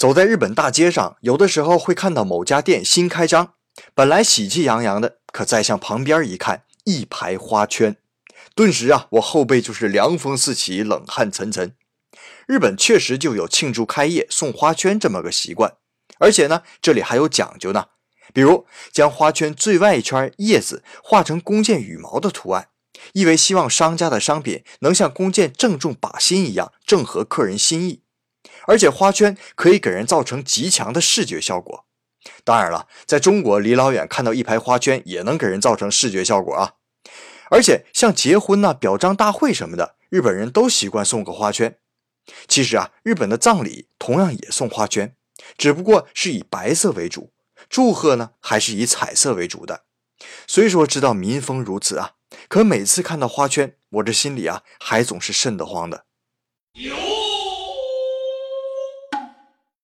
走在日本大街上，有的时候会看到某家店新开张，本来喜气洋洋的，可再向旁边一看，一排花圈，顿时啊，我后背就是凉风四起，冷汗涔涔。日本确实就有庆祝开业送花圈这么个习惯，而且呢，这里还有讲究呢。比如将花圈最外一圈叶子画成弓箭羽毛的图案，意为希望商家的商品能像弓箭正中靶心一样，正合客人心意。而且花圈可以给人造成极强的视觉效果。当然了，在中国离老远看到一排花圈也能给人造成视觉效果啊。而且像结婚呐、表彰大会什么的，日本人都习惯送个花圈。其实啊，日本的葬礼同样也送花圈，只不过是以白色为主。祝贺呢，还是以彩色为主的。虽说知道民风如此啊，可每次看到花圈，我这心里啊，还总是瘆得慌的。